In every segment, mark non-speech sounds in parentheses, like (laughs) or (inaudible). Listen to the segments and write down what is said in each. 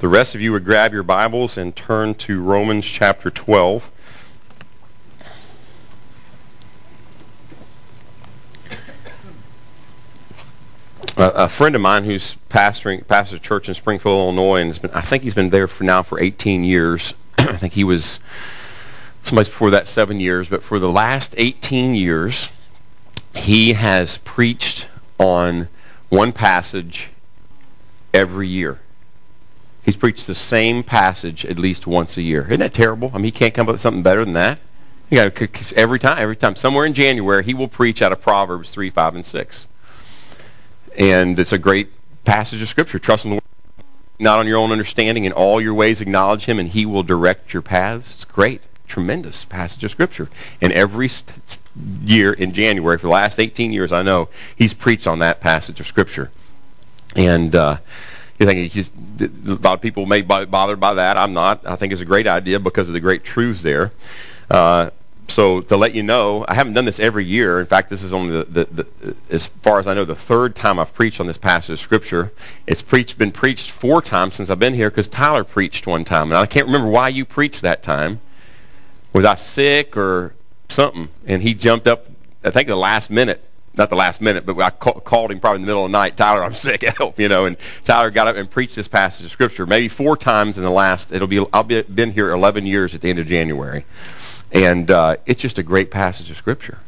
the rest of you would grab your Bibles and turn to Romans chapter 12. a friend of mine who's pastoring pastors a church in Springfield, Illinois, and been, I think he's been there for now for 18 years. (clears throat) I think he was somebody's before that seven years, but for the last 18 years, he has preached on one passage every year. He's preached the same passage at least once a year. Isn't that terrible? I mean, he can't come up with something better than that. You got every time, every time, somewhere in January, he will preach out of Proverbs 3, 5, and 6. And it's a great passage of Scripture. Trust in the Lord, not on your own understanding. In all your ways, acknowledge Him, and He will direct your paths. It's great, tremendous passage of Scripture. And every year in January, for the last 18 years, I know, he's preached on that passage of Scripture. And uh, you think just, a lot of people may be bothered by that. I'm not. I think it's a great idea because of the great truths there. Uh, so to let you know, I haven't done this every year. In fact, this is only the, the, the, as far as I know, the third time I've preached on this passage of Scripture. It's preached, been preached four times since I've been here because Tyler preached one time. And I can't remember why you preached that time. Was I sick or something? And he jumped up, I think the last minute. Not the last minute, but I called him probably in the middle of the night. Tyler, I'm sick. (laughs) Help, you know. And Tyler got up and preached this passage of Scripture maybe four times in the last. It'll be. I'll be been here 11 years at the end of January. And uh, it's just a great passage of Scripture.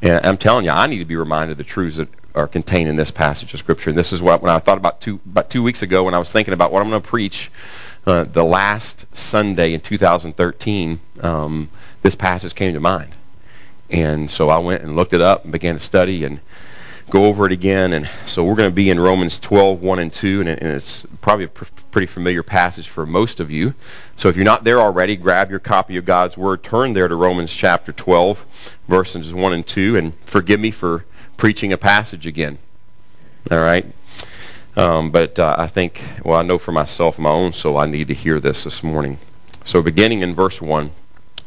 And I'm telling you, I need to be reminded of the truths that are contained in this passage of Scripture. And this is what when I thought about two about two weeks ago when I was thinking about what I'm going to preach uh, the last Sunday in 2013. Um, this passage came to mind, and so I went and looked it up and began to study and go over it again. And so we're going to be in Romans 12, 1 and 2, and, it's probably a pretty familiar passage for most of you. So if you're not there already, grab your copy of God's Word, turn there to Romans chapter 12, verses 1 and 2, and forgive me for preaching a passage again. All right? Um, but uh, I think, well, I know for myself, my own soul, I need to hear this this morning. So beginning in verse 1.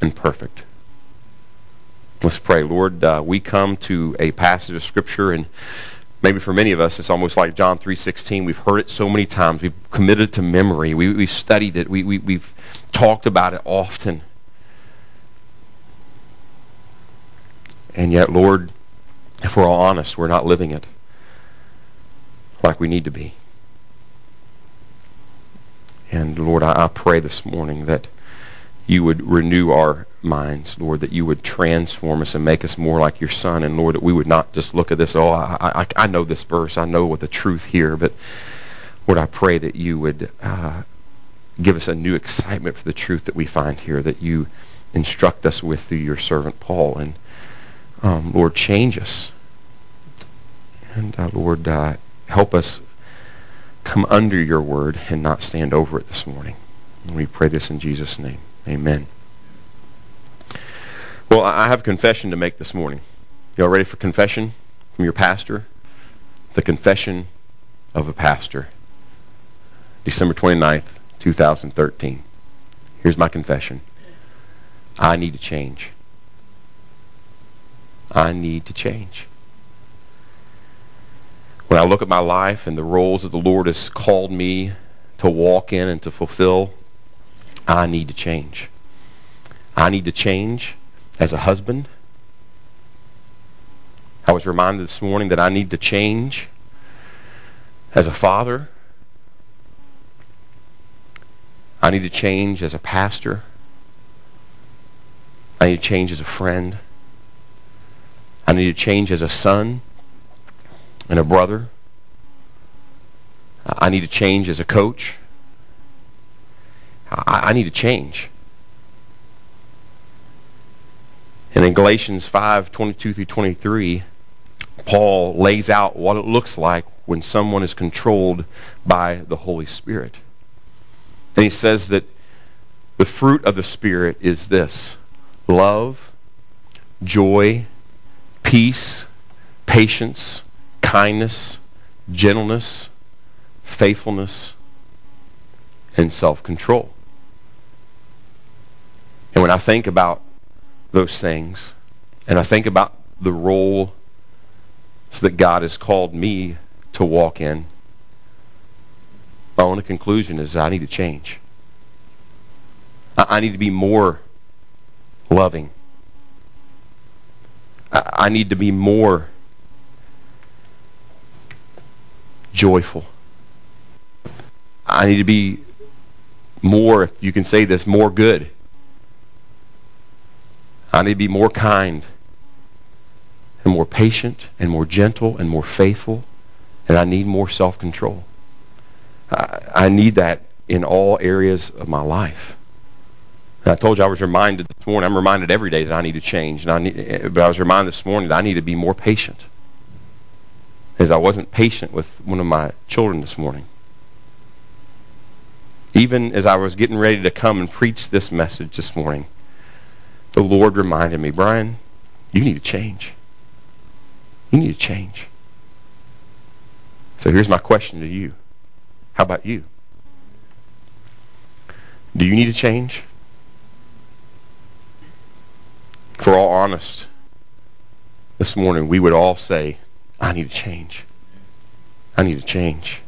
and perfect. Let's pray. Lord, uh, we come to a passage of Scripture, and maybe for many of us, it's almost like John 3.16. We've heard it so many times. We've committed it to memory. We, we've studied it. We, we, we've talked about it often. And yet, Lord, if we're all honest, we're not living it like we need to be. And Lord, I, I pray this morning that you would renew our minds, Lord, that you would transform us and make us more like your Son. And Lord, that we would not just look at this, oh, I, I, I know this verse, I know what the truth here, but Lord, I pray that you would uh, give us a new excitement for the truth that we find here, that you instruct us with through your servant Paul. And um, Lord, change us. And uh, Lord, uh, help us come under your word and not stand over it this morning. And we pray this in Jesus' name. Amen. Well, I have a confession to make this morning. Y'all ready for confession from your pastor? The confession of a pastor. December 29th, 2013. Here's my confession. I need to change. I need to change. When I look at my life and the roles that the Lord has called me to walk in and to fulfill, I need to change. I need to change as a husband. I was reminded this morning that I need to change as a father. I need to change as a pastor. I need to change as a friend. I need to change as a son and a brother. I need to change as a coach. I, I need to change. And in Galatians 5, 22 through 23, Paul lays out what it looks like when someone is controlled by the Holy Spirit. And he says that the fruit of the Spirit is this love, joy, peace, patience, kindness, gentleness, faithfulness, and self-control. And when I think about those things, and I think about the role that God has called me to walk in, my only conclusion is I need to change. I need to be more loving. I need to be more joyful. I need to be more, if you can say this, more good. I need to be more kind and more patient and more gentle and more faithful. And I need more self-control. I, I need that in all areas of my life. And I told you I was reminded this morning. I'm reminded every day that I need to change. And I need, but I was reminded this morning that I need to be more patient. As I wasn't patient with one of my children this morning. Even as I was getting ready to come and preach this message this morning, the Lord reminded me, Brian, you need to change. You need to change. So here's my question to you. How about you? Do you need to change? For all honest, this morning we would all say, I need to change. I need to change.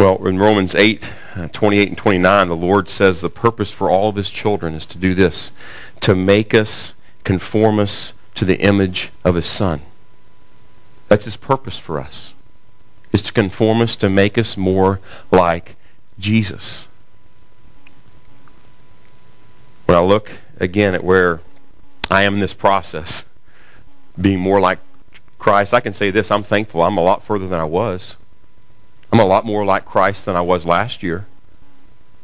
Well, in Romans 8, uh, 28 and 29, the Lord says the purpose for all of his children is to do this, to make us, conform us to the image of his Son. That's his purpose for us, is to conform us, to make us more like Jesus. When I look again at where I am in this process, being more like Christ, I can say this, I'm thankful I'm a lot further than I was. I'm a lot more like Christ than I was last year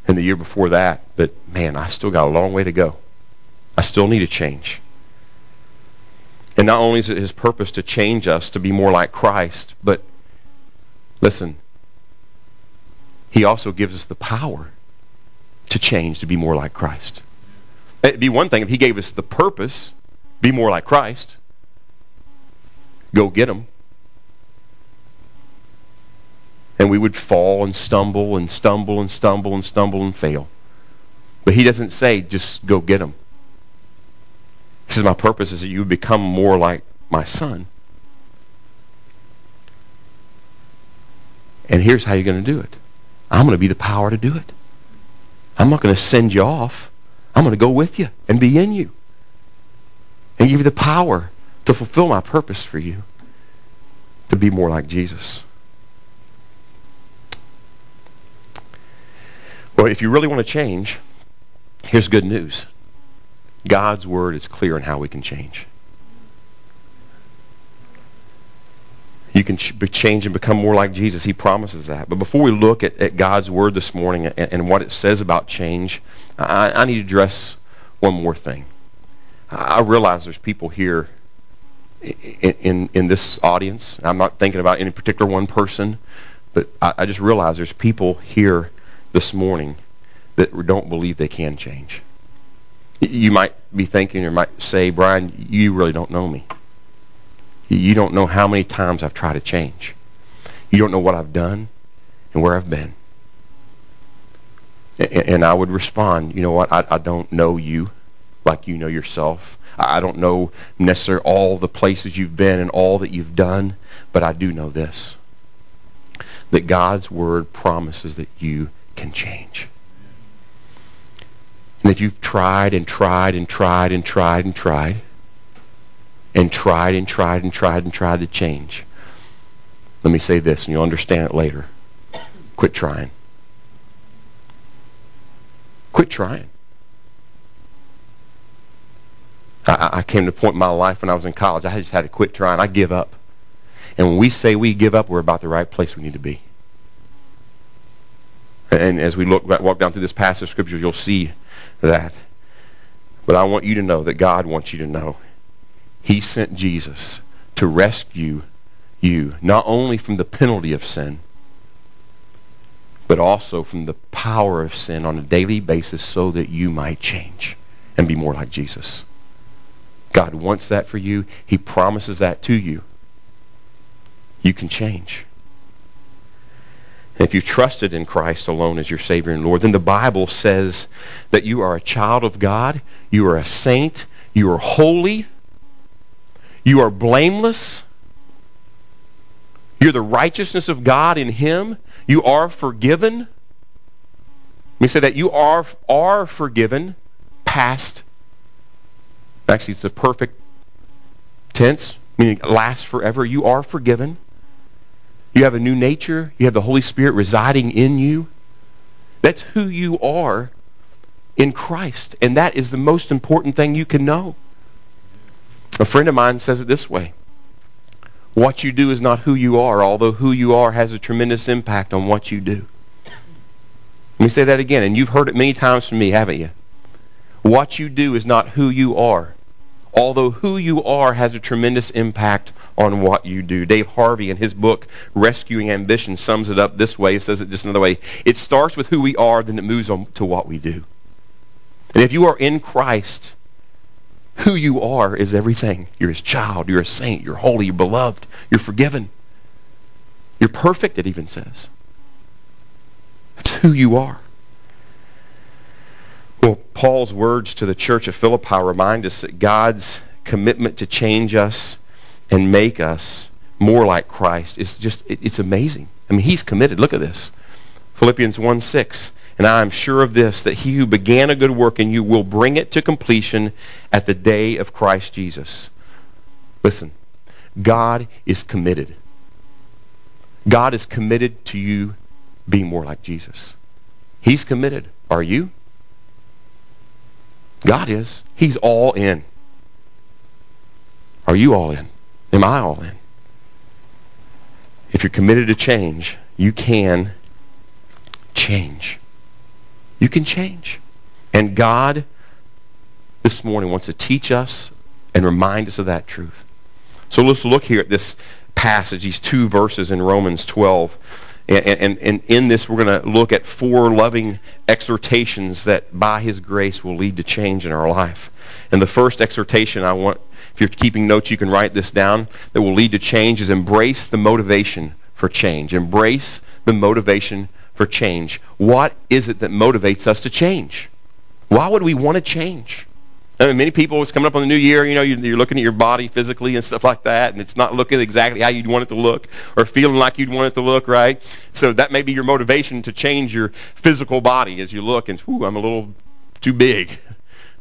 and the year before that. But man, I still got a long way to go. I still need to change. And not only is it his purpose to change us to be more like Christ, but listen, he also gives us the power to change to be more like Christ. It'd be one thing if he gave us the purpose, be more like Christ. Go get him and we would fall and stumble and stumble and stumble and stumble and fail. But he doesn't say, just go get them. He says, my purpose is that you become more like my son. And here's how you're going to do it. I'm going to be the power to do it. I'm not going to send you off. I'm going to go with you and be in you. And give you the power to fulfill my purpose for you. To be more like Jesus. Well, if you really want to change, here's good news. God's word is clear on how we can change. You can ch- change and become more like Jesus. He promises that. But before we look at, at God's word this morning and, and, what it says about change, I, I need to address one more thing. I realize there's people here in, in, in, this audience. I'm not thinking about any particular one person, but I, I just realize there's people here this morning that don't believe they can change. You might be thinking or might say, Brian, you really don't know me. You don't know how many times I've tried to change. You don't know what I've done and where I've been. And I would respond, you know what, I, I don't know you like you know yourself. I don't know necessarily all the places you've been and all that you've done, but I do know this. That God's word promises that you can change. And if you've tried and tried and tried and tried and tried and tried and tried and tried and tried to change, let me say this and you'll understand it later. Quit trying. Quit trying. I, I came to a point in my life when I was in college, I just had to quit trying. I give up. And when we say we give up, we're about the right place we need to be. And as we look walk down through this passage of scripture, you'll see that. But I want you to know that God wants you to know. He sent Jesus to rescue you, not only from the penalty of sin, but also from the power of sin on a daily basis so that you might change and be more like Jesus. God wants that for you. He promises that to you. You can change. If you trusted in Christ alone as your Savior and Lord, then the Bible says that you are a child of God, you are a saint, you are holy, you are blameless, you're the righteousness of God in Him, you are forgiven. Let me say that you are, are forgiven, past. Actually, it's the perfect tense, meaning lasts forever. You are forgiven. You have a new nature. You have the Holy Spirit residing in you. That's who you are in Christ. And that is the most important thing you can know. A friend of mine says it this way. What you do is not who you are, although who you are has a tremendous impact on what you do. Let me say that again, and you've heard it many times from me, haven't you? What you do is not who you are, although who you are has a tremendous impact on what you do. Dave Harvey, in his book, Rescuing Ambition, sums it up this way. He says it just another way. It starts with who we are, then it moves on to what we do. And if you are in Christ, who you are is everything. You're his child. You're a saint. You're holy. You're beloved. You're forgiven. You're perfect, it even says. That's who you are. Well, Paul's words to the church of Philippi remind us that God's commitment to change us and make us more like Christ is just, it's amazing. I mean, he's committed. Look at this. Philippians 1 6. And I am sure of this, that he who began a good work in you will bring it to completion at the day of Christ Jesus. Listen, God is committed. God is committed to you being more like Jesus. He's committed. Are you? God is. He's all in. Are you all in? Am I all in? If you're committed to change, you can change. You can change. And God this morning wants to teach us and remind us of that truth. So let's look here at this passage, these two verses in Romans 12. And, and, and in this, we're going to look at four loving exhortations that by His grace will lead to change in our life. And the first exhortation I want if you're keeping notes, you can write this down. That will lead to change is embrace the motivation for change. Embrace the motivation for change. What is it that motivates us to change? Why would we want to change? I mean, many people, it's coming up on the new year, you know, you're looking at your body physically and stuff like that, and it's not looking exactly how you'd want it to look or feeling like you'd want it to look, right? So that may be your motivation to change your physical body as you look and, ooh, I'm a little too big.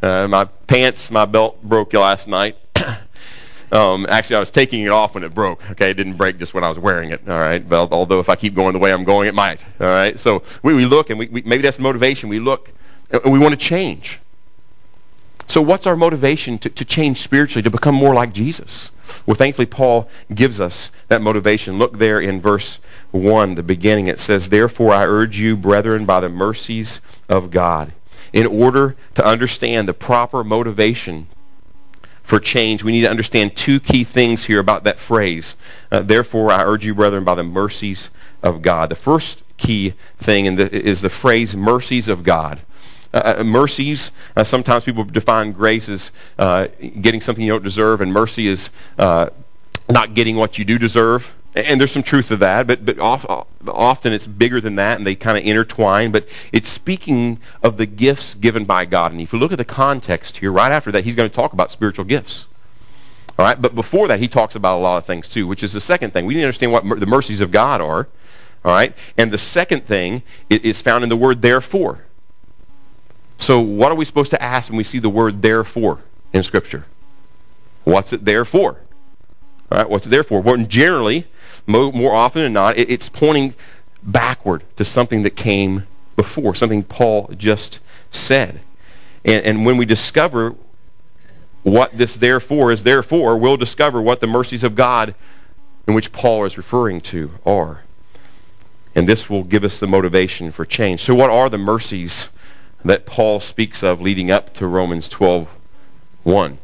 Uh, my pants, my belt broke last night. Um, actually, I was taking it off when it broke. Okay, it didn't break just when I was wearing it. All right, but although if I keep going the way I'm going, it might. All right, so we, we look and we, we maybe that's the motivation. We look and we want to change. So what's our motivation to, to change spiritually, to become more like Jesus? Well, thankfully, Paul gives us that motivation. Look there in verse 1, the beginning. It says, Therefore I urge you, brethren, by the mercies of God, in order to understand the proper motivation for change, we need to understand two key things here about that phrase. Uh, Therefore, I urge you, brethren, by the mercies of God. The first key thing the, is the phrase mercies of God. Uh, uh, mercies, uh, sometimes people define grace as uh, getting something you don't deserve, and mercy is uh, not getting what you do deserve. And there's some truth to that, but, but often it's bigger than that, and they kind of intertwine. But it's speaking of the gifts given by God. And if you look at the context here, right after that, he's going to talk about spiritual gifts. All right, but before that, he talks about a lot of things too, which is the second thing. We need to understand what mer- the mercies of God are. All right, and the second thing is found in the word therefore. So, what are we supposed to ask when we see the word therefore in Scripture? What's it there for? All right, what's it there for? Well, generally, more often than not, it's pointing backward to something that came before, something Paul just said. And, and when we discover what this therefore is therefore, we'll discover what the mercies of God in which Paul is referring to are. And this will give us the motivation for change. So what are the mercies that Paul speaks of leading up to Romans 12, 1?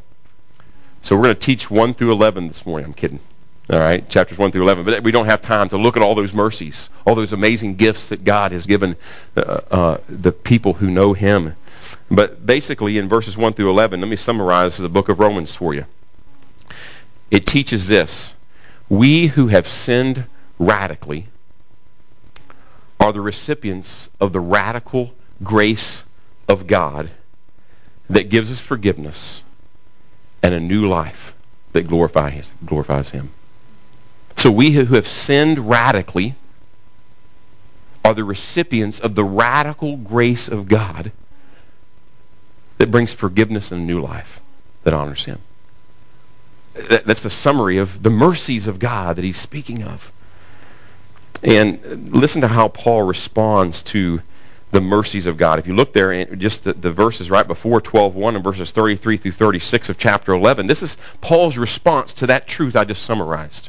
So we're going to teach 1 through 11 this morning. I'm kidding. All right, chapters 1 through 11. But we don't have time to look at all those mercies, all those amazing gifts that God has given uh, uh, the people who know Him. But basically, in verses 1 through 11, let me summarize the book of Romans for you. It teaches this We who have sinned radically are the recipients of the radical grace of God that gives us forgiveness and a new life that glorifies, glorifies Him. So we who have sinned radically are the recipients of the radical grace of God that brings forgiveness and a new life that honors Him. That's the summary of the mercies of God that he's speaking of. And listen to how Paul responds to the mercies of God. If you look there, just the, the verses right before 12.1 and verses 33 through 36 of chapter 11, this is Paul's response to that truth I just summarized.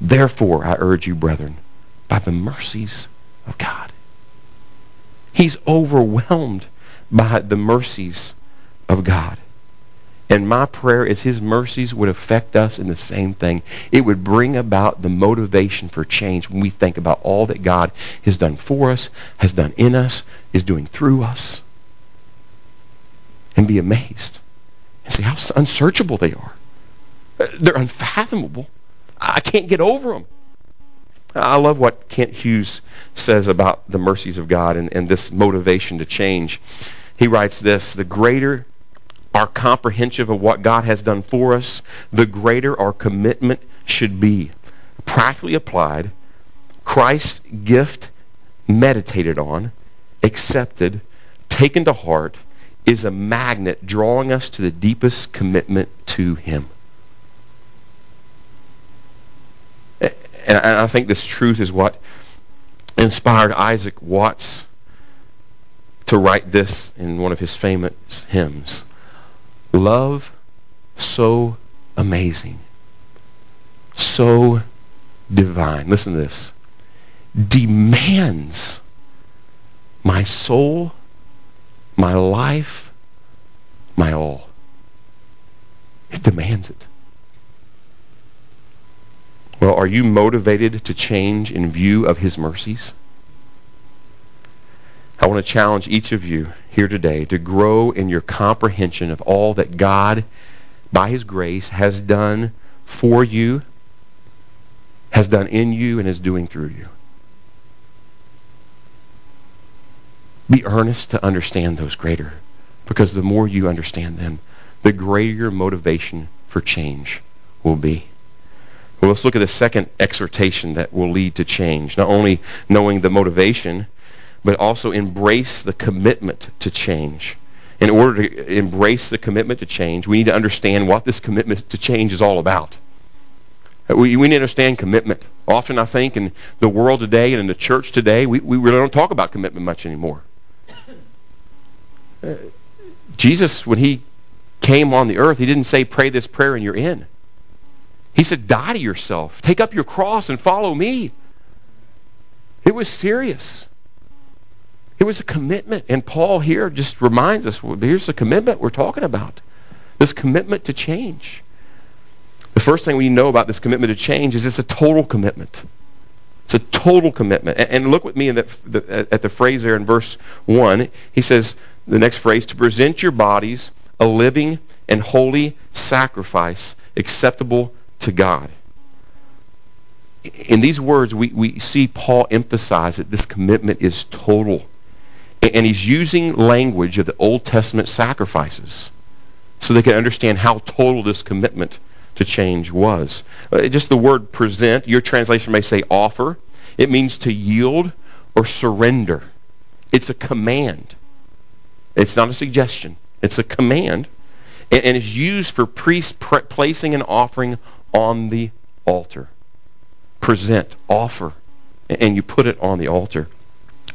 Therefore, I urge you, brethren, by the mercies of God. He's overwhelmed by the mercies of God. And my prayer is his mercies would affect us in the same thing. It would bring about the motivation for change when we think about all that God has done for us, has done in us, is doing through us. And be amazed and see how unsearchable they are. They're unfathomable. I can't get over them. I love what Kent Hughes says about the mercies of God and, and this motivation to change. He writes this The greater our comprehension of what God has done for us, the greater our commitment should be. Practically applied, Christ's gift meditated on, accepted, taken to heart, is a magnet drawing us to the deepest commitment to Him. And I think this truth is what inspired Isaac Watts to write this in one of his famous hymns. Love so amazing, so divine. Listen to this. Demands my soul, my life, my all. It demands it. Well, are you motivated to change in view of his mercies? I want to challenge each of you here today to grow in your comprehension of all that God, by his grace, has done for you, has done in you, and is doing through you. Be earnest to understand those greater, because the more you understand them, the greater your motivation for change will be. Well, let's look at the second exhortation that will lead to change. Not only knowing the motivation, but also embrace the commitment to change. In order to embrace the commitment to change, we need to understand what this commitment to change is all about. We, we need to understand commitment. Often, I think, in the world today and in the church today, we, we really don't talk about commitment much anymore. Uh, Jesus, when he came on the earth, he didn't say, pray this prayer and you're in. He said, die to yourself. Take up your cross and follow me. It was serious. It was a commitment. And Paul here just reminds us well, here's the commitment we're talking about this commitment to change. The first thing we know about this commitment to change is it's a total commitment. It's a total commitment. And, look with me the, the, at the phrase there in verse 1. He says, the next phrase, to present your bodies a living and holy sacrifice acceptable to God. In these words, we, we see Paul emphasize that this commitment is total. And he's using language of the Old Testament sacrifices so they can understand how total this commitment to change was. Uh, just the word present, your translation may say offer. It means to yield or surrender. It's a command. It's not a suggestion. It's a command. And, is used for priests placing an offering on the altar. present, offer, and you put it on the altar.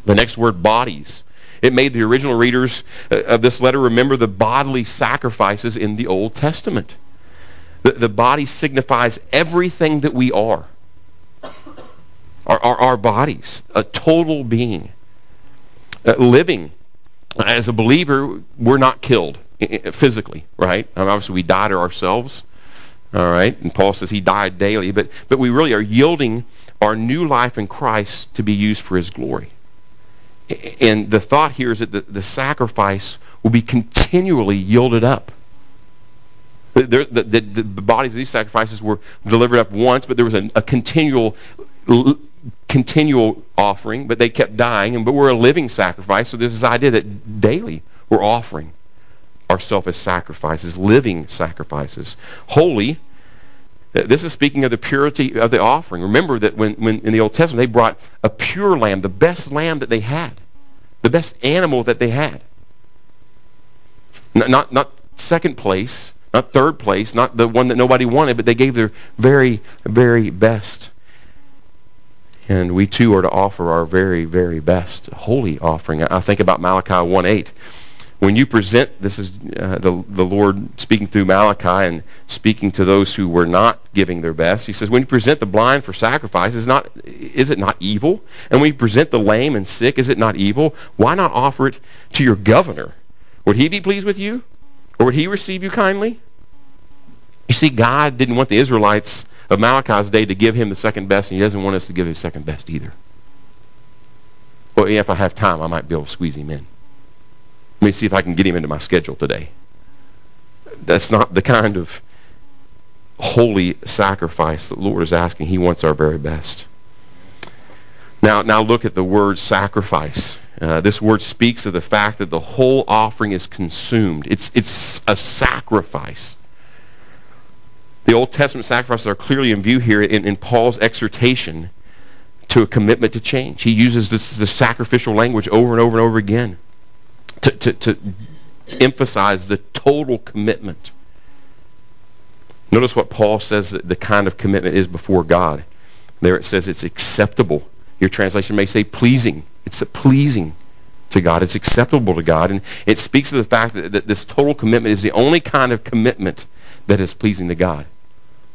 The next word, bodies. It made the original readers uh, of this letter remember the bodily sacrifices in the Old Testament. The, the body signifies everything that we are. Our, our, our bodies, a total being. Uh, living as a believer, we're not killed physically, right? I mean, obviously, we die to ourselves, all right? And Paul says he died daily, but, but we really are yielding our new life in Christ to be used for his glory. And the thought here is that the, the sacrifice will be continually yielded up. The, the, the, the, bodies of these sacrifices were delivered up once, but there was a, a continual continual offering, but they kept dying. And but we're a living sacrifice, so there's this idea that daily we're offering ourselves as sacrifices, living sacrifices, holy. This is speaking of the purity of the offering. Remember that when, when in the Old Testament they brought a pure lamb, the best lamb that they had, the best animal that they had. Not, not, not second place, not third place, not the one that nobody wanted, but they gave their very, very best. And we too are to offer our very, very best holy offering. I think about Malachi 1.8. When you present, this is uh, the, the Lord speaking through Malachi and speaking to those who were not giving their best. He says, when you present the blind for sacrifice, is, not, is it not evil? And when you present the lame and sick, is it not evil? Why not offer it to your governor? Would he be pleased with you? Or would he receive you kindly? You see, God didn't want the Israelites of Malachi's day to give him the second best, and he doesn't want us to give his second best either. Well, if I have time, I might be able to squeeze him in. Let me see if I can get him into my schedule today. That's not the kind of holy sacrifice that the Lord is asking. He wants our very best. Now, now look at the word sacrifice. Uh, this word speaks of the fact that the whole offering is consumed. It's, it's a sacrifice. The Old Testament sacrifices are clearly in view here in, in Paul's exhortation to a commitment to change. He uses this, this sacrificial language over and over and over again to, to, to emphasize the total commitment. Notice what Paul says that the kind of commitment is before God. There it says it's acceptable. Your translation may say pleasing. It's pleasing to God. It's acceptable to God. And it speaks of the fact that, that this total commitment is the only kind of commitment that is pleasing to God.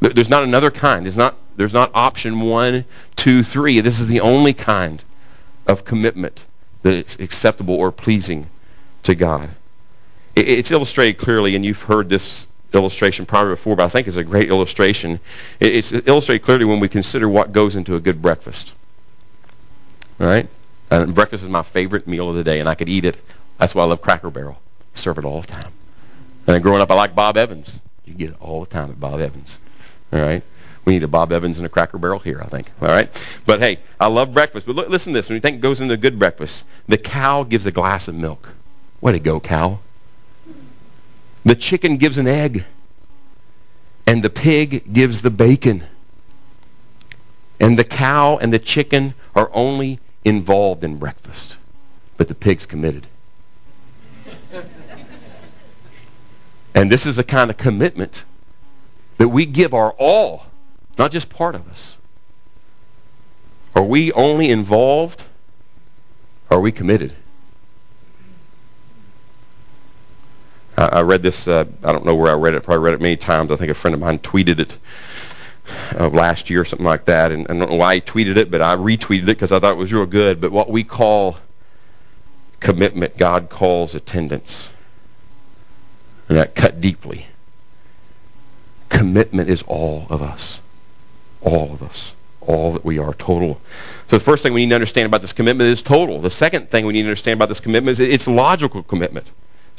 There's not another kind. There's not, there's not option one, two, three. This is the only kind of commitment that is acceptable or pleasing to God. It's illustrated clearly, and you've heard this illustration probably before, but I think it's a great illustration. It's illustrated clearly when we consider what goes into a good breakfast. All right? Breakfast is my favorite meal of the day, and I could eat it. That's why I love Cracker Barrel. I serve it all the time. And growing up, I like Bob Evans. You get it all the time at Bob Evans. All right? We need a Bob Evans and a Cracker Barrel here, I think. All right? But hey, I love breakfast. But look, listen to this. When you think goes into a good breakfast, the cow gives a glass of milk. Way to go, cow. The chicken gives an egg. And the pig gives the bacon. And the cow and the chicken are only involved in breakfast. But the pig's committed. and this is the kind of commitment that we give our all, not just part of us. Are we only involved? Are we committed? I, read this, uh, I don't know where I read it, probably read it many times. I think a friend of mine tweeted it uh, last year or something like that. And I don't know why he tweeted it, but I retweeted it because I thought it was real good. But what we call commitment, God calls attendance. And that cut deeply commitment is all of us. All of us. All that we are. Total. So the first thing we need to understand about this commitment is total. The second thing we need to understand about this commitment is it's logical commitment.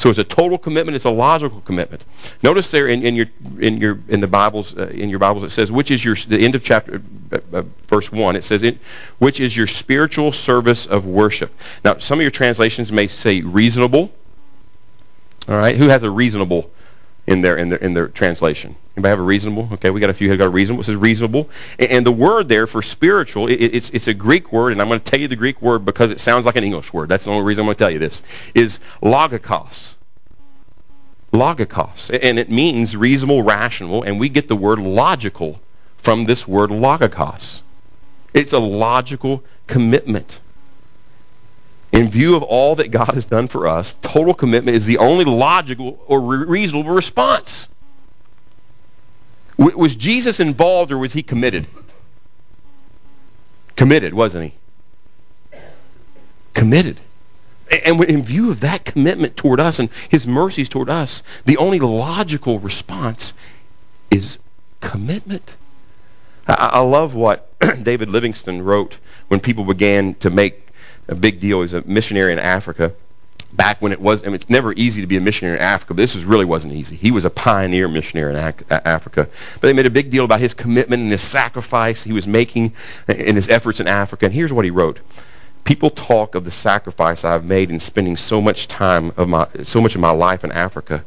So it's a total commitment. It's a logical commitment. Notice there in, in your in your in the Bibles uh, in your Bibles it says which is your the end of chapter uh, uh, verse one. It says it, which is your spiritual service of worship. Now some of your translations may say reasonable. All right, who has a reasonable in their in their in their translation? Anybody have a reasonable? Okay, we got a few who got a reasonable. It says reasonable. And the word there for spiritual, it's, it's a Greek word, and I'm going to tell you the Greek word because it sounds like an English word. That's the only reason I'm going to tell you this, is logikos. Logikos. And it means reasonable, rational, and we get the word logical from this word logikos. It's a logical commitment. In view of all that God has done for us, total commitment is the only logical or reasonable response. Was Jesus involved or was he committed? Committed, wasn't he? Committed. And in view of that commitment toward us and his mercies toward us, the only logical response is commitment. I love what (clears throat) David Livingstone wrote when people began to make a big deal. He's a missionary in Africa back when it was, I mean, it's never easy to be a missionary in Africa, but this was, really wasn't easy. He was a pioneer missionary in uh, Africa. But they made a big deal about his commitment and his sacrifice he was making in his efforts in Africa. And here's what he wrote. People talk of the sacrifice I've made in spending so much time of my, so much of my life in Africa.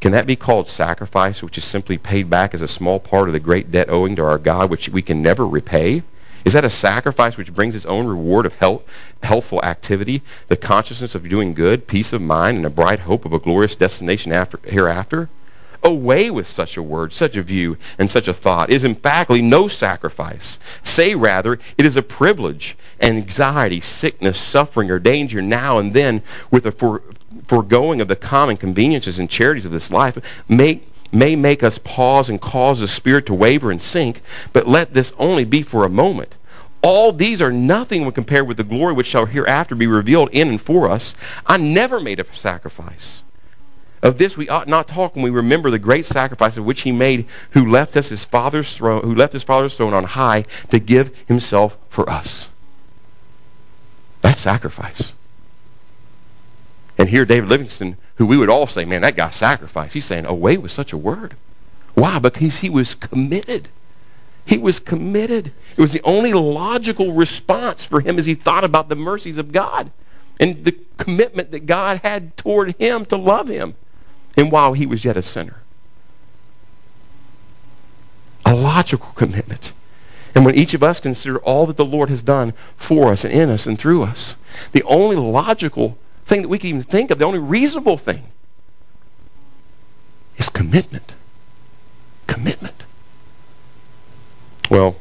Can that be called sacrifice, which is simply paid back as a small part of the great debt owing to our God, which we can never repay? Is that a sacrifice which brings its own reward of health, healthful activity, the consciousness of doing good, peace of mind, and a bright hope of a glorious destination after, hereafter? Away with such a word, such a view, and such a thought. It is in factly no sacrifice. Say rather, it is a privilege, and anxiety, sickness, suffering, or danger now and then with a for, foregoing of the common conveniences and charities of this life make may make us pause and cause the spirit to waver and sink, but let this only be for a moment. All these are nothing when compared with the glory which shall hereafter be revealed in and for us. I never made a sacrifice. Of this we ought not talk when we remember the great sacrifice of which he made who left us his father's throne, who left his father's throne on high to give himself for us. That's sacrifice. And here David Livingstone who we would all say, man, that guy sacrificed. He's saying, away with such a word. Why? Because he was committed. He was committed. It was the only logical response for him as he thought about the mercies of God and the commitment that God had toward him to love him. And while he was yet a sinner. A logical commitment. And when each of us consider all that the Lord has done for us and in us and through us, the only logical thing that we can even think of, the only reasonable thing, is commitment. Commitment. Well,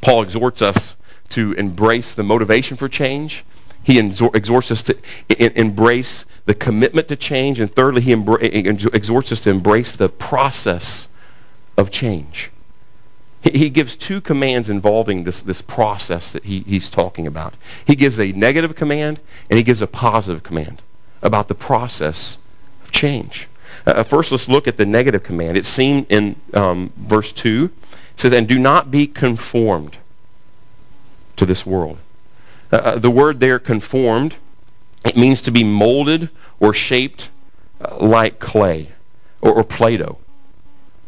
Paul exhorts us to embrace the motivation for change. He exhorts us to embrace the commitment to change. And thirdly, he exhorts us to embrace the process of change. He gives two commands involving this, this process that he, he's talking about. He gives a negative command and he gives a positive command about the process of change. Uh, first, let's look at the negative command. It's seen in um, verse 2. It says, And do not be conformed to this world. Uh, uh the word there, conformed, it means to be molded or shaped uh, like clay or, or Play-Doh.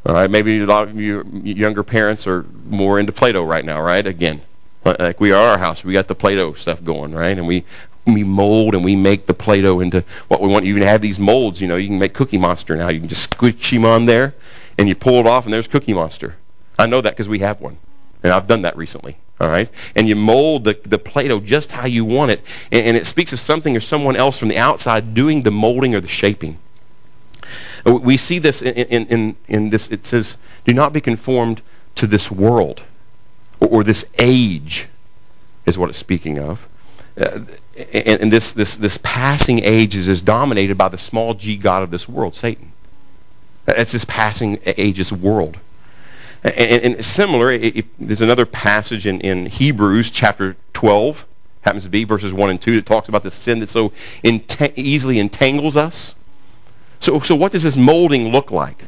All right, maybe a lot of you younger parents are more into Play-Doh right now, right? Again, like we are our house, we got the Play-Doh stuff going, right? And we we mold and we make the Play-Doh into what we want. You can have these molds, you know, you can make Cookie Monster now. You can just squish them on there, and you pull it off, and there's Cookie Monster. I know that because we have one, and I've done that recently. All right, and you mold the, the Play-Doh just how you want it, and, and it speaks of something or someone else from the outside doing the molding or the shaping. We see this in, in, in, this. It says, do not be conformed to this world or, or this age is what it's speaking of. Uh, and, and this, this, this passing age is, is dominated by the small g god of this world, Satan. It's this passing age, world. And, and similar, if, there's another passage in, in Hebrews chapter 12, happens to be verses 1 and 2, that talks about the sin that so easily entangles us. So, so what does this molding look like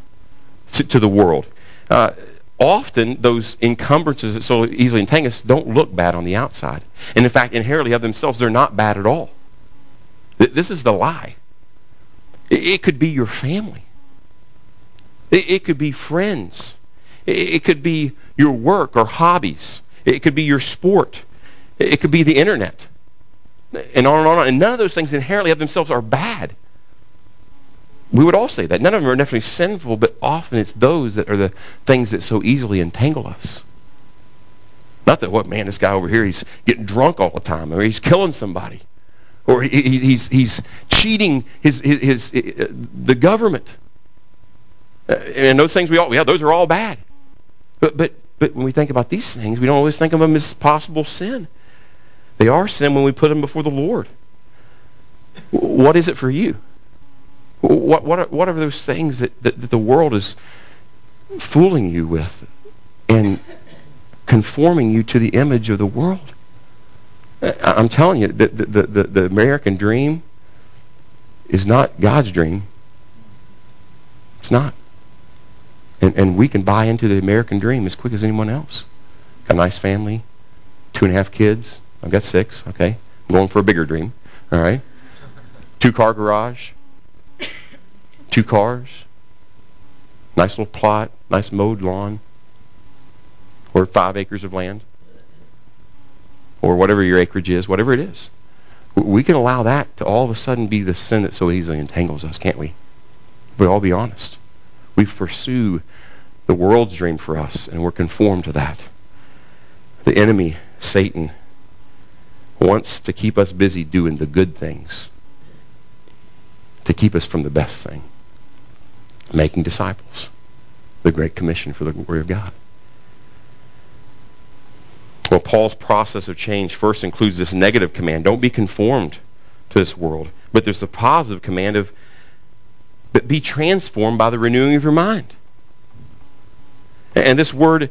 to, to the world? Uh, often those encumbrances that so easily entangle us don't look bad on the outside. And in fact, inherently of themselves, they're not bad at all. This is the lie. It could be your family. It could be friends. It could be your work or hobbies. It could be your sport. It could be the internet. And on and on. And none of those things inherently of themselves are bad. We would all say that. None of them are definitely sinful, but often it's those that are the things that so easily entangle us. Not that, what, man, this guy over here, he's getting drunk all the time, or he's killing somebody, or he, he's, he's cheating his, his, his, uh, the government. Uh, and those things we all, yeah, those are all bad. But, but but when we think about these things, we don't always think of them as possible sin. They are sin when we put them before the Lord. What is it for you? What, what, are, what are those things that, that, that the world is fooling you with and conforming you to the image of the world? I'm telling you, the, the, the, the American dream is not God's dream. It's not. And, and we can buy into the American dream as quick as anyone else. Got a nice family, two and a half kids. I've got six, okay? I'm going for a bigger dream, all right? Two-car garage, two cars, nice little plot, nice mowed lawn, or five acres of land, or whatever your acreage is, whatever it is. We can allow that to all of a sudden be the sin that so easily entangles us, can't we? But I'll be honest. We pursue the world's dream for us, and we're conformed to that. The enemy, Satan, wants to keep us busy doing the good things, to keep us from the best thing, making disciples, the Great Commission for the glory of God. Well, Paul's process of change first includes this negative command don't be conformed to this world. But there's the positive command of but be transformed by the renewing of your mind. And this word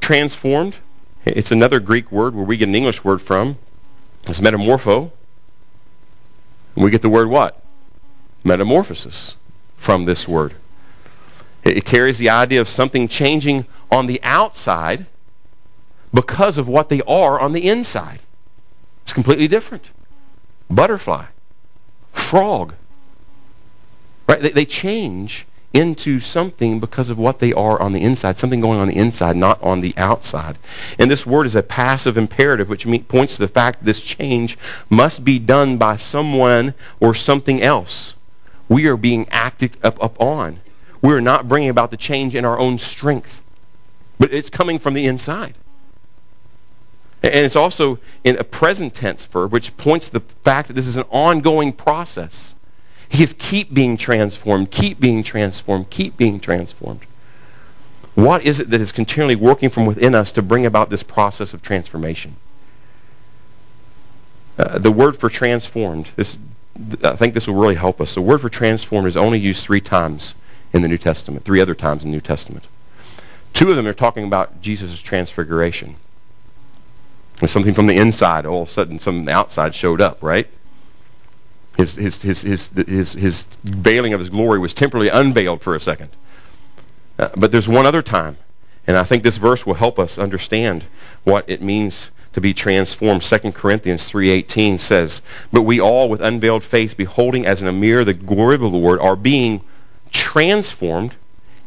transformed, it's another Greek word where we get an English word from. It's metamorpho. And we get the word what? Metamorphosis from this word. It carries the idea of something changing on the outside because of what they are on the inside. It's completely different. Butterfly, frog, right? They, they change into something because of what they are on the inside, something going on the inside, not on the outside. And this word is a passive imperative, which points to the fact that this change must be done by someone or something else. We are being acted up, up on. We are not bringing about the change in our own strength, but it's coming from the inside. And it's also in a present tense verb, which points to the fact that this is an ongoing process. He's keep being transformed, keep being transformed, keep being transformed. What is it that is continually working from within us to bring about this process of transformation? Uh, the word for transformed, this, I think this will really help us. The word for transformed is only used three times in the New Testament, three other times in the New Testament. Two of them are talking about Jesus' transfiguration. And something from the inside, all of a sudden, something outside showed up, right? His, his, his, his, his, his veiling of his glory was temporarily unveiled for a second. Uh, but there's one other time, and I think this verse will help us understand what it means to be transformed. 2 Corinthians 3.18 says, But we all with unveiled face, beholding as in a mirror the glory of the Lord, are being transformed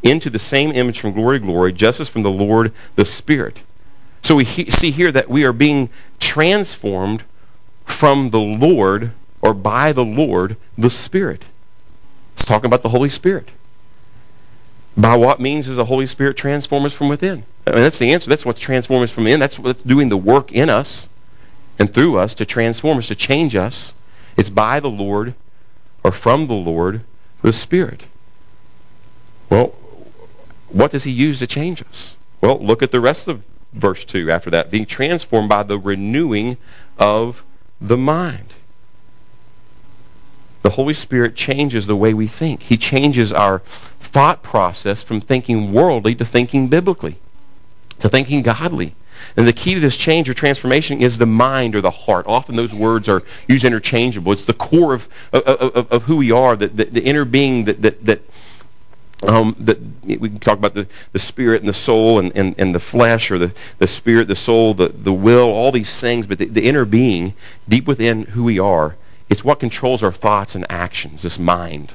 into the same image from glory to glory, just as from the Lord the Spirit. So we he- see here that we are being transformed from the Lord or by the Lord, the Spirit. It's talking about the Holy Spirit. By what means does the Holy Spirit transform us from within? I mean, that's the answer. That's what's transforming us from within. That's what's doing the work in us and through us to transform us, to change us. It's by the Lord or from the Lord, the Spirit. Well, what does he use to change us? Well, look at the rest of verse 2 after that. Being transformed by the renewing of the mind the Holy Spirit changes the way we think. He changes our thought process from thinking worldly to thinking biblically, to thinking godly. And the key to this change or transformation is the mind or the heart. Often those words are used interchangeable. It's the core of, of, of, of who we are, the, the, the, inner being that, that, that, um, that we can talk about the, the spirit and the soul and, and, and the flesh or the, the spirit, the soul, the, the will, all these things. But the, the inner being, deep within who we are, it's what controls our thoughts and actions, this mind,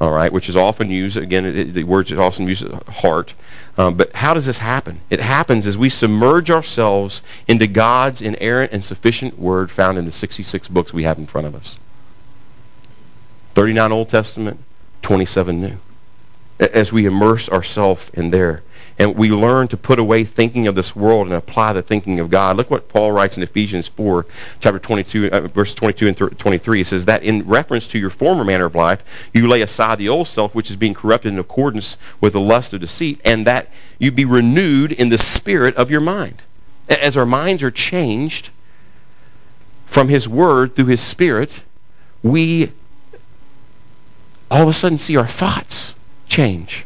all right, which is often used, again, it, the word is often used heart. Um, but how does this happen? It happens as we submerge ourselves into God's inerrant and sufficient word found in the 66 books we have in front of us. 39 Old Testament, 27 New. As we immerse ourselves in there. And we learn to put away thinking of this world and apply the thinking of God. Look what Paul writes in Ephesians 4, chapter 22, uh, verse 22 and 23. It says that in reference to your former manner of life, you lay aside the old self, which is being corrupted in accordance with the lust of deceit, and that you be renewed in the spirit of your mind. As our minds are changed from his word through his spirit, we all of a sudden see our thoughts change.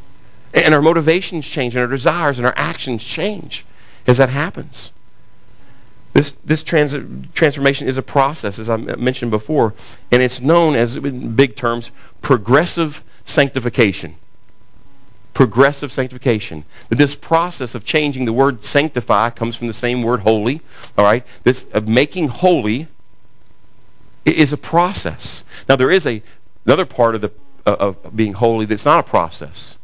And our motivations change, and our desires and our actions change as that happens. This, this trans, transformation is a process, as I mentioned before, and it's known as, in big terms, progressive sanctification. Progressive sanctification. This process of changing the word sanctify comes from the same word holy. All right? This of making holy is a process. Now there is a another part of the of being holy that's not a process.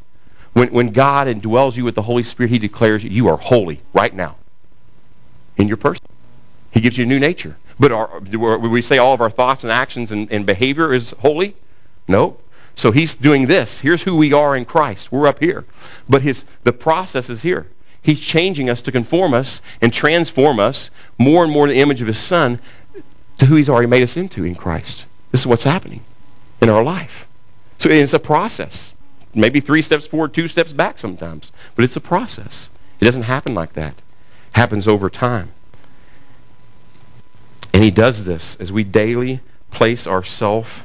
When, when God indwells you with the Holy Spirit, he declares you are holy right now in your person. He gives you a new nature. But we say all of our thoughts and actions and, and behavior is holy? No. So he's doing this. Here's who we are in Christ. We're up here. But his, the process is here. He's changing us to conform us and transform us more and more in the image of his Son to who he's already made us into in Christ. This is what's happening in our life. So it's a process. Maybe three steps forward, two steps back sometimes. But it's a process. It doesn't happen like that. It happens over time. And he does this as we daily place ourselves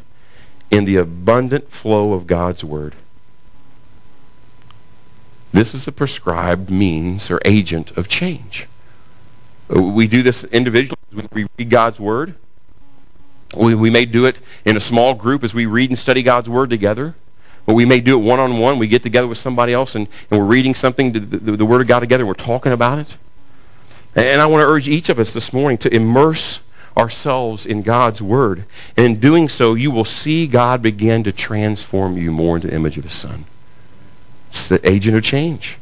in the abundant flow of God's word. This is the prescribed means or agent of change. We do this individually. We read God's word. We, we may do it in a small group as we read and study God's word together. But we may do it one-on-one. We get together with somebody else and, and we're reading something, the, the, the Word of God together, and we're talking about it. And I want to urge each of us this morning to immerse ourselves in God's Word. And in doing so, you will see God begin to transform you more into the image of His Son. It's the agent of change.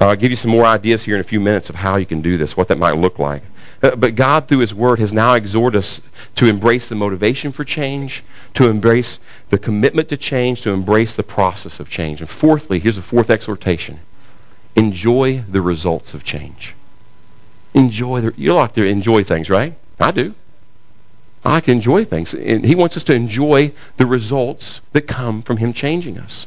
I'll give you some more ideas here in a few minutes of how you can do this, what that might look like. Uh, but God, through His Word, has now exhorted us to embrace the motivation for change, to embrace the commitment to change, to embrace the process of change. And fourthly, here's a fourth exhortation. Enjoy the results of change. Enjoy the, you like to enjoy things, right? I do. I to enjoy things. And he wants us to enjoy the results that come from him changing us.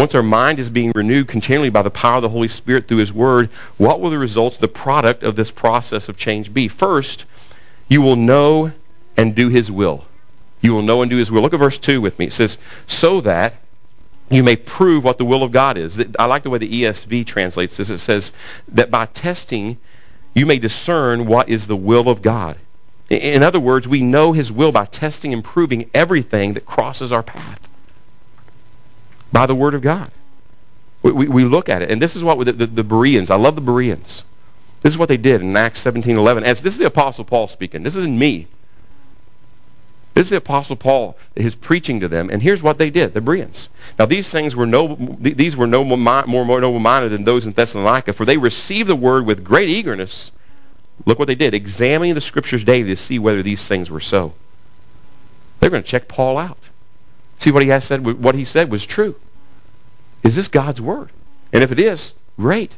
Once our mind is being renewed continually by the power of the Holy Spirit through His Word, what will the results, the product of this process of change be? First, you will know and do His will. You will know and do His will. Look at verse 2 with me. It says, so that you may prove what the will of God is. I like the way the ESV translates this. It says that by testing, you may discern what is the will of God. In other words, we know His will by testing and proving everything that crosses our path by the Word of God. We, we, we look at it. And this is what the, the, the, Bereans, I love the Bereans. This is what they did in Acts 17, 11. As, this is the Apostle Paul speaking. This isn't me. This is the Apostle Paul, his preaching to them. And here's what they did, the Bereans. Now these things were no, these were no more, more, noble-minded than those in Thessalonica, for they received the word with great eagerness. Look what they did, examining the scriptures daily to see whether these things were so. They're going to check Paul out. See what he has said, what he said was true. Is this God's word? And if it is, great.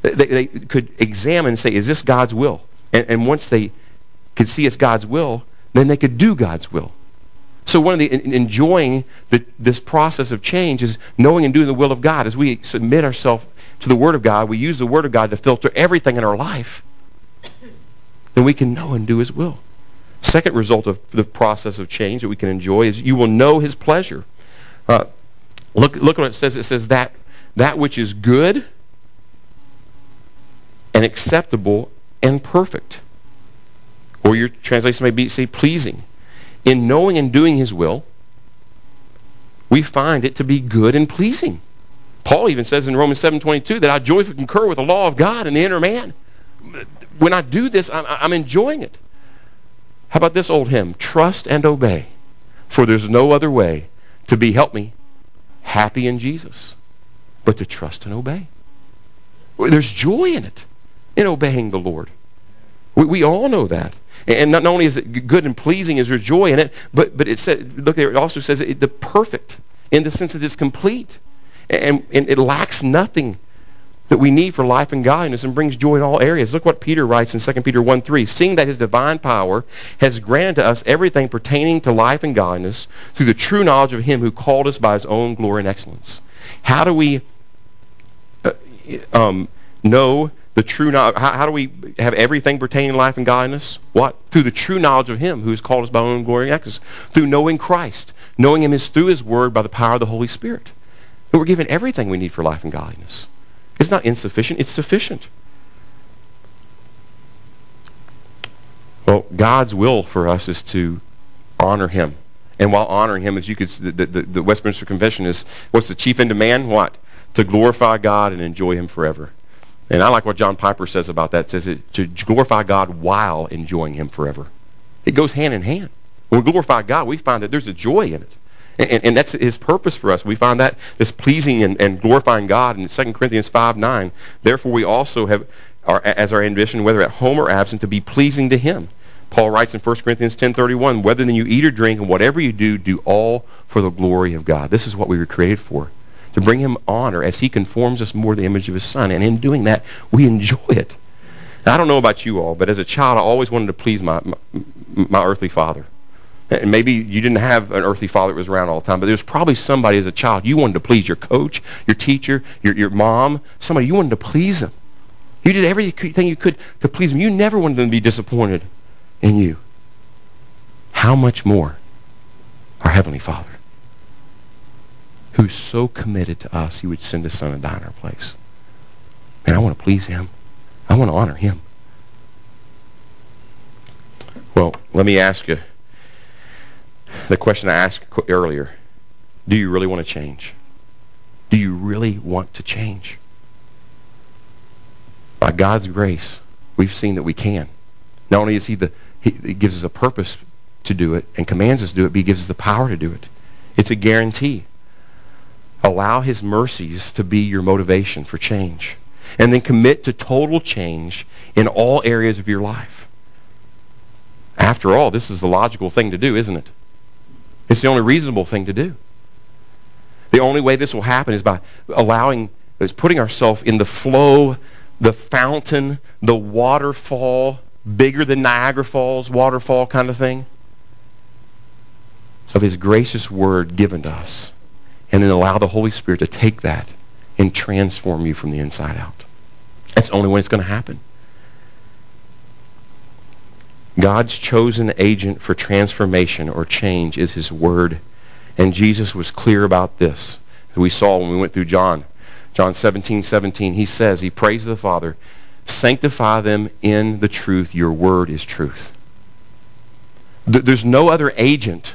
They, they could examine and say, is this God's will? And, and, once they could see it's God's will, then they could do God's will. So one of the in, enjoying the, this process of change is knowing and doing the will of God. As we submit ourselves to the Word of God, we use the Word of God to filter everything in our life. Then we can know and do His will. Second result of the process of change that we can enjoy is you will know His pleasure. Uh, Look, look what it says. It says that that which is good and acceptable and perfect. Or your translation may be say pleasing. In knowing and doing his will, we find it to be good and pleasing. Paul even says in Romans 7.22 that I joyfully concur with the law of God in the inner man. When I do this, I'm, I'm enjoying it. How about this old hymn? Trust and obey, for there's no other way to be, help me, happy in Jesus, but to trust and obey. There's joy in it, in obeying the Lord. We, we all know that. And not only is it good and pleasing, is there joy in it, but, but it said, look there, it also says it, the perfect. in the sense that it's complete. And, and it lacks nothing that we need for life and godliness and brings joy in all areas. Look what Peter writes in 2 Peter 1 3. Seeing that his divine power has granted to us everything pertaining to life and godliness through the true knowledge of him who called us by his own glory and excellence. How do we uh, um, know the true knowledge? How, how, do we have everything pertaining to life and godliness? What? Through the true knowledge of him who has called us by his own glory and excellence. Through knowing Christ. Knowing him is through his word by the power of the Holy Spirit. But we're given everything we need for life and godliness. It's not insufficient, it's sufficient. Well, God's will for us is to honor him. And while honoring him, as you could, the, the, the Westminster Confession is, what's the chief end of man? What? To glorify God and enjoy him forever. And I like what John Piper says about that. It says it, to glorify God while enjoying him forever. It goes hand in hand. When we glorify God, we find that there's a joy in it. And, and, that's his purpose for us. We find that this pleasing and, and glorifying God in 2 Corinthians 5, 9. Therefore, we also have our, as our ambition, whether at home or absent, to be pleasing to him. Paul writes in 1 Corinthians 10.31, whether then you eat or drink, and whatever you do, do all for the glory of God. This is what we were created for, to bring him honor as he conforms us more to the image of his son. And in doing that, we enjoy it. Now, I don't know about you all, but as a child, I always wanted to please my, my, my earthly father. And maybe you didn't have an earthly father that was around all the time, but there was probably somebody as a child you wanted to please your coach, your teacher, your, your mom, somebody you wanted to please them. You did everything you could to please them. You never wanted them to be disappointed in you. How much more our Heavenly Father, who's so committed to us, he would send his son to die in our place. And I want to please him. I want to honor him. Well, let me ask you the question I asked earlier do you really want to change? Do you really want to change? By God's grace, we've seen that we can. Not only is He the He, he gives us a purpose to do it and commands us to do it, but He gives us the power to do it. It's a guarantee. Allow His mercies to be your motivation for change. And then commit to total change in all areas of your life. After all, this is the logical thing to do, isn't it? It's the only reasonable thing to do. The only way this will happen is by allowing, is putting ourselves in the flow, the fountain, the waterfall, bigger than Niagara Falls waterfall kind of thing, of his gracious word given to us. And then allow the Holy Spirit to take that and transform you from the inside out. That's the only way it's going to happen. God's chosen agent for transformation or change is his word. And Jesus was clear about this. We saw when we went through John. John 17, 17, he says, he prays to the Father, sanctify them in the truth. Your word is truth. There's no other agent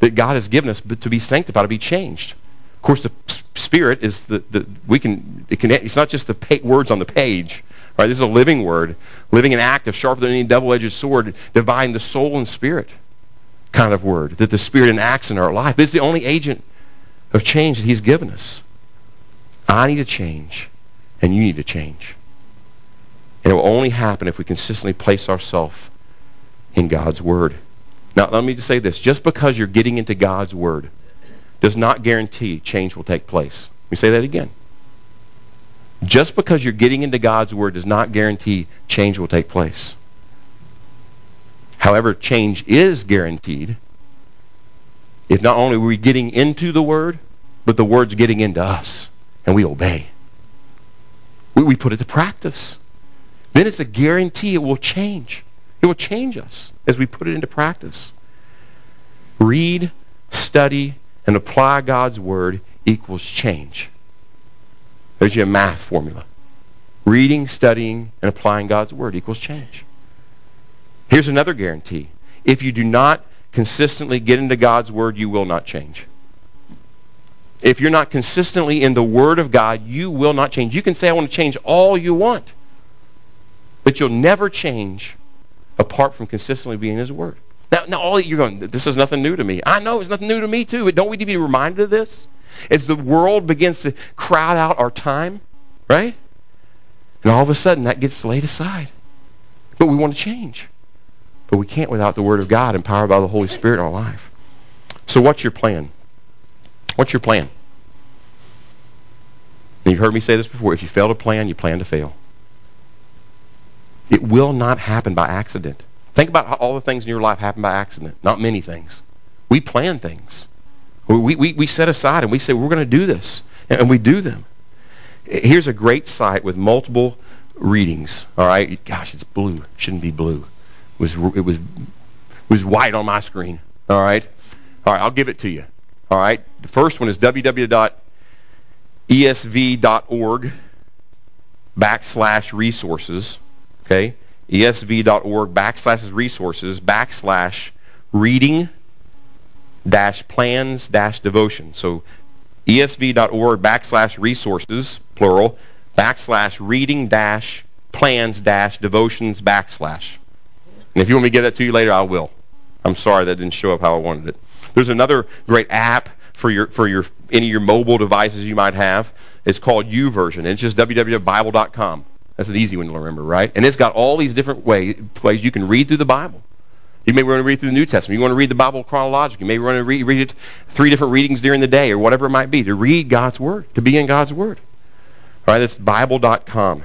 that God has given us but to be sanctified, to be changed. Of course, the Spirit is the, the we can, it can, it's not just the words on the page. Right? This is a living word, living and active, sharper than any double-edged sword, dividing the soul and spirit kind of word that the Spirit enacts in our life. Is the only agent of change that He's given us. I need to change, and you need to change. And it will only happen if we consistently place ourselves in God's Word. Now, let me just say this. Just because you're getting into God's Word does not guarantee change will take place. Let me say that again. Just because you're getting into God's Word does not guarantee change will take place. However, change is guaranteed if not only are we getting into the Word, but the Word's getting into us, and we obey. We, we put it to practice. Then it's a guarantee it will change. It will change us as we put it into practice. Read, study, and apply God's Word equals change. There's your math formula. Reading, studying, and applying God's Word equals change. Here's another guarantee. If you do not consistently get into God's Word, you will not change. If you're not consistently in the Word of God, you will not change. You can say, I want to change all you want. But you'll never change apart from consistently being in His Word. Now, now all you're going, this is nothing new to me. I know it's nothing new to me too, but don't we need to be reminded of this? As the world begins to crowd out our time, right? And all of a sudden that gets laid aside. But we want to change. But we can't without the Word of God empowered by the Holy Spirit in our life. So what's your plan? What's your plan? And you've heard me say this before. If you fail to plan, you plan to fail. It will not happen by accident. Think about how all the things in your life happen by accident. Not many things. We plan things. We, we, we set aside and we say, we're going to do this. And we do them. Here's a great site with multiple readings. All right? Gosh, it's blue. Shouldn't be blue. It was, it was, it was white on my screen. All right? All right, I'll give it to you. All right? The first one is www.esv.org backslash resources. Okay? esv.org backslash resources backslash reading dash plans dash devotion. So esv.org backslash resources, plural, backslash reading dash plans dash devotions backslash. And if you want me to give that to you later, I will. I'm sorry that didn't show up how I wanted it. There's another great app for your for your any of your mobile devices you might have. It's called YouVersion. It's just www.bible.com. That's an easy one to remember, right? And it's got all these different ways, ways you can read through the Bible. You may want to read through the New Testament. You want to read the Bible chronologically. You may want to read, read it three different readings during the day or whatever it might be to read God's Word, to be in God's Word. All right, that's Bible.com.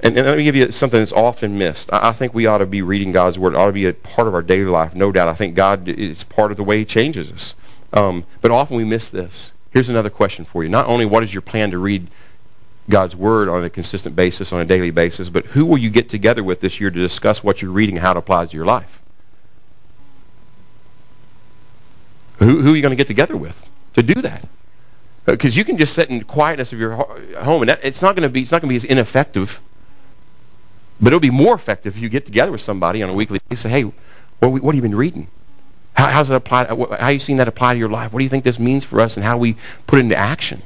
And, and let me give you something that's often missed. I, I think we ought to be reading God's Word. It ought to be a part of our daily life, no doubt. I think God is part of the way He changes us. Um, but often we miss this. Here's another question for you. Not only what is your plan to read God's Word on a consistent basis, on a daily basis, but who will you get together with this year to discuss what you're reading and how it applies to your life? Who, who are you going to get together with to do that? Because uh, you can just sit in the quietness of your home, and that, it's not going to be it's not going to be as ineffective. But it'll be more effective if you get together with somebody on a weekly basis. Say, hey, what, what have you been reading? How, how's that apply? How you seeing that apply to your life? What do you think this means for us, and how we put it into action?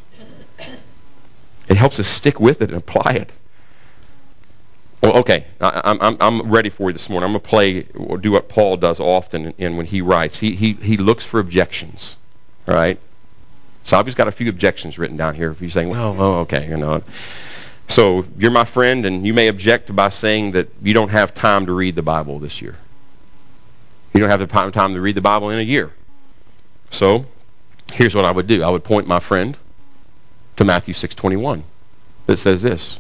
It helps us stick with it and apply it. Well, okay, I, I'm, I'm ready for you this morning. I'm going to play, or do what Paul does often in when he writes. He, he, he looks for objections, all right? So I've just got a few objections written down here. If you're saying, well, oh, okay, you know. So you're my friend, and you may object by saying that you don't have time to read the Bible this year. You don't have the time to read the Bible in a year. So here's what I would do. I would point my friend to Matthew 6:21 that says this,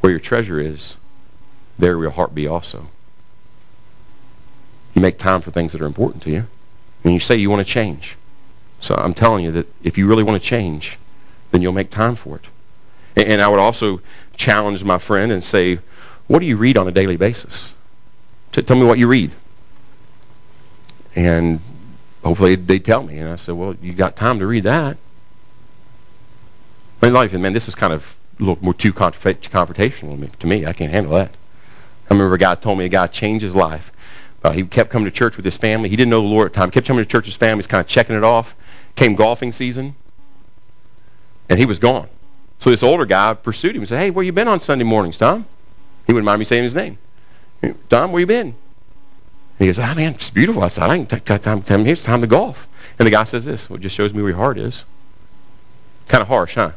where your treasure is, there will your heart be also. You make time for things that are important to you. And you say you want to change. So I'm telling you that if you really want to change, then you'll make time for it. And I would also challenge my friend and say, what do you read on a daily basis? tell me what you read. And hopefully they tell me. And I said, well, you got time to read that. I mean, life, man, this is kind of a little more too confrontational to me. I can't handle that. I remember a guy told me a guy changed his life. Uh, he kept coming to church with his family. He didn't know the Lord at the time. Kept coming to church with his family. He's kind of checking it off. Came golfing season, and he was gone. So this older guy pursued him and said, "Hey, where you been on Sunday mornings, Tom?" He wouldn't mind me saying his name. Tom, where you been? And he goes, "Ah, oh, man, it's beautiful outside. I ain't got time. time. It's time to golf." And the guy says this, "Well, it just shows me where your heart is." Kind of harsh, huh?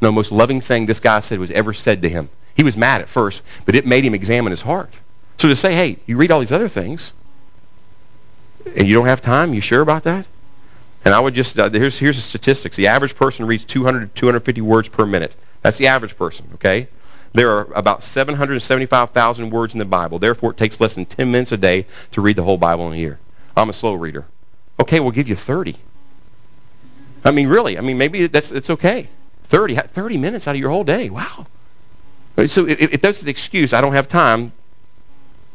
No, most loving thing this guy said was ever said to him. He was mad at first, but it made him examine his heart. So to say, hey, you read all these other things, and you don't have time, you sure about that? And I would just, uh, here's, here's the statistics. The average person reads 200 to 250 words per minute. That's the average person, okay? There are about 775,000 words in the Bible. Therefore, it takes less than 10 minutes a day to read the whole Bible in a year. I'm a slow reader. Okay, we'll give you 30. I mean, really, I mean, maybe that's, it's okay. 30, 30 minutes out of your whole day. Wow. So if, if that's the excuse, I don't have time,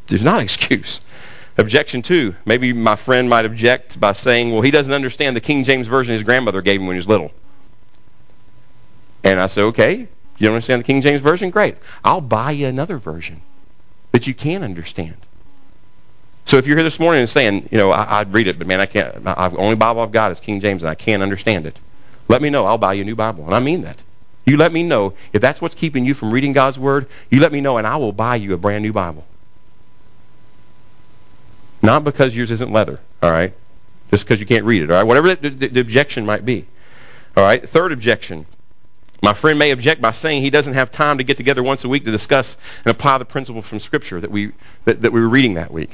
there's not an (laughs) excuse. Objection two, maybe my friend might object by saying, well, he doesn't understand the King James Version his grandmother gave him when he was little. And I say, okay, you don't understand the King James Version? Great. I'll buy you another version that you can understand. So if you're here this morning and saying, you know, I, would read it, but man, I can't. The only Bible I've got is King James, and I can't understand it. Let me know. I'll buy you a new Bible. And I mean that. You let me know. If that's what's keeping you from reading God's Word, you let me know, and I will buy you a brand new Bible. Not because yours isn't leather, all right? Just because you can't read it, all right? Whatever the, the, the objection might be. All right? Third objection. My friend may object by saying he doesn't have time to get together once a week to discuss and apply the principle from Scripture that we, that, that we were reading that week.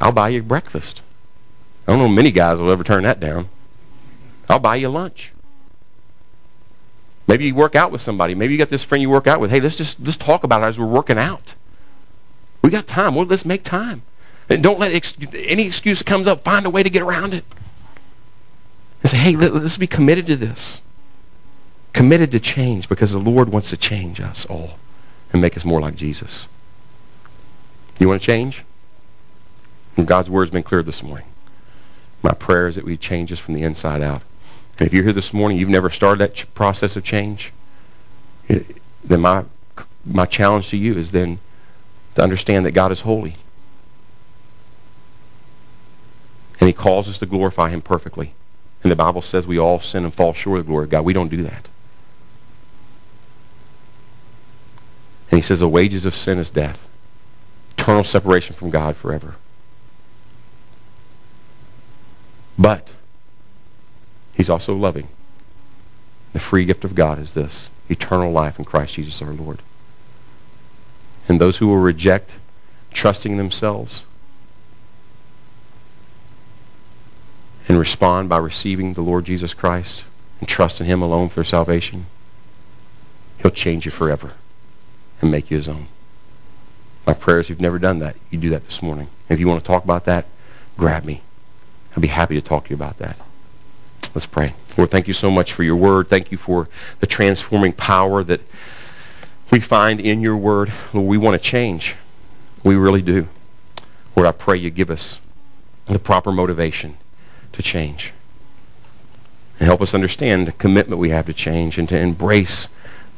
I'll buy you breakfast. I don't know many guys will ever turn that down. I'll buy you lunch. Maybe you work out with somebody. Maybe you got this friend you work out with. Hey, let's just let's talk about it as we're working out. We got time. Well, let's make time. And don't let ex- any excuse that comes up, find a way to get around it. And say, hey, let, let's be committed to this. Committed to change because the Lord wants to change us all and make us more like Jesus. You want to change? And God's word has been clear this morning. My prayer is that we change us from the inside out. If you're here this morning, you've never started that ch- process of change, eh, then my, my challenge to you is then to understand that God is holy. And he calls us to glorify him perfectly. And the Bible says we all sin and fall short of the glory of God. We don't do that. And he says the wages of sin is death. Eternal separation from God forever. But he's also loving. The free gift of God is this eternal life in Christ Jesus our Lord. And those who will reject trusting themselves and respond by receiving the Lord Jesus Christ and trust in him alone for salvation, he'll change you forever and make you his own. My prayer is if you've never done that, you do that this morning. If you want to talk about that, grab me. I'd be happy to talk to you about that. Let's pray. Lord, thank you so much for your word. Thank you for the transforming power that we find in your word. Lord, we want to change. We really do. Lord, I pray you give us the proper motivation to change. And help us understand the commitment we have to change and to embrace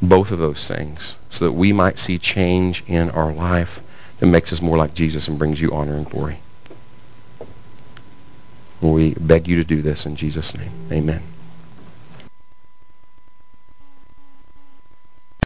both of those things so that we might see change in our life that makes us more like Jesus and brings you honor and glory. We beg you to do this in Jesus' name. Amen.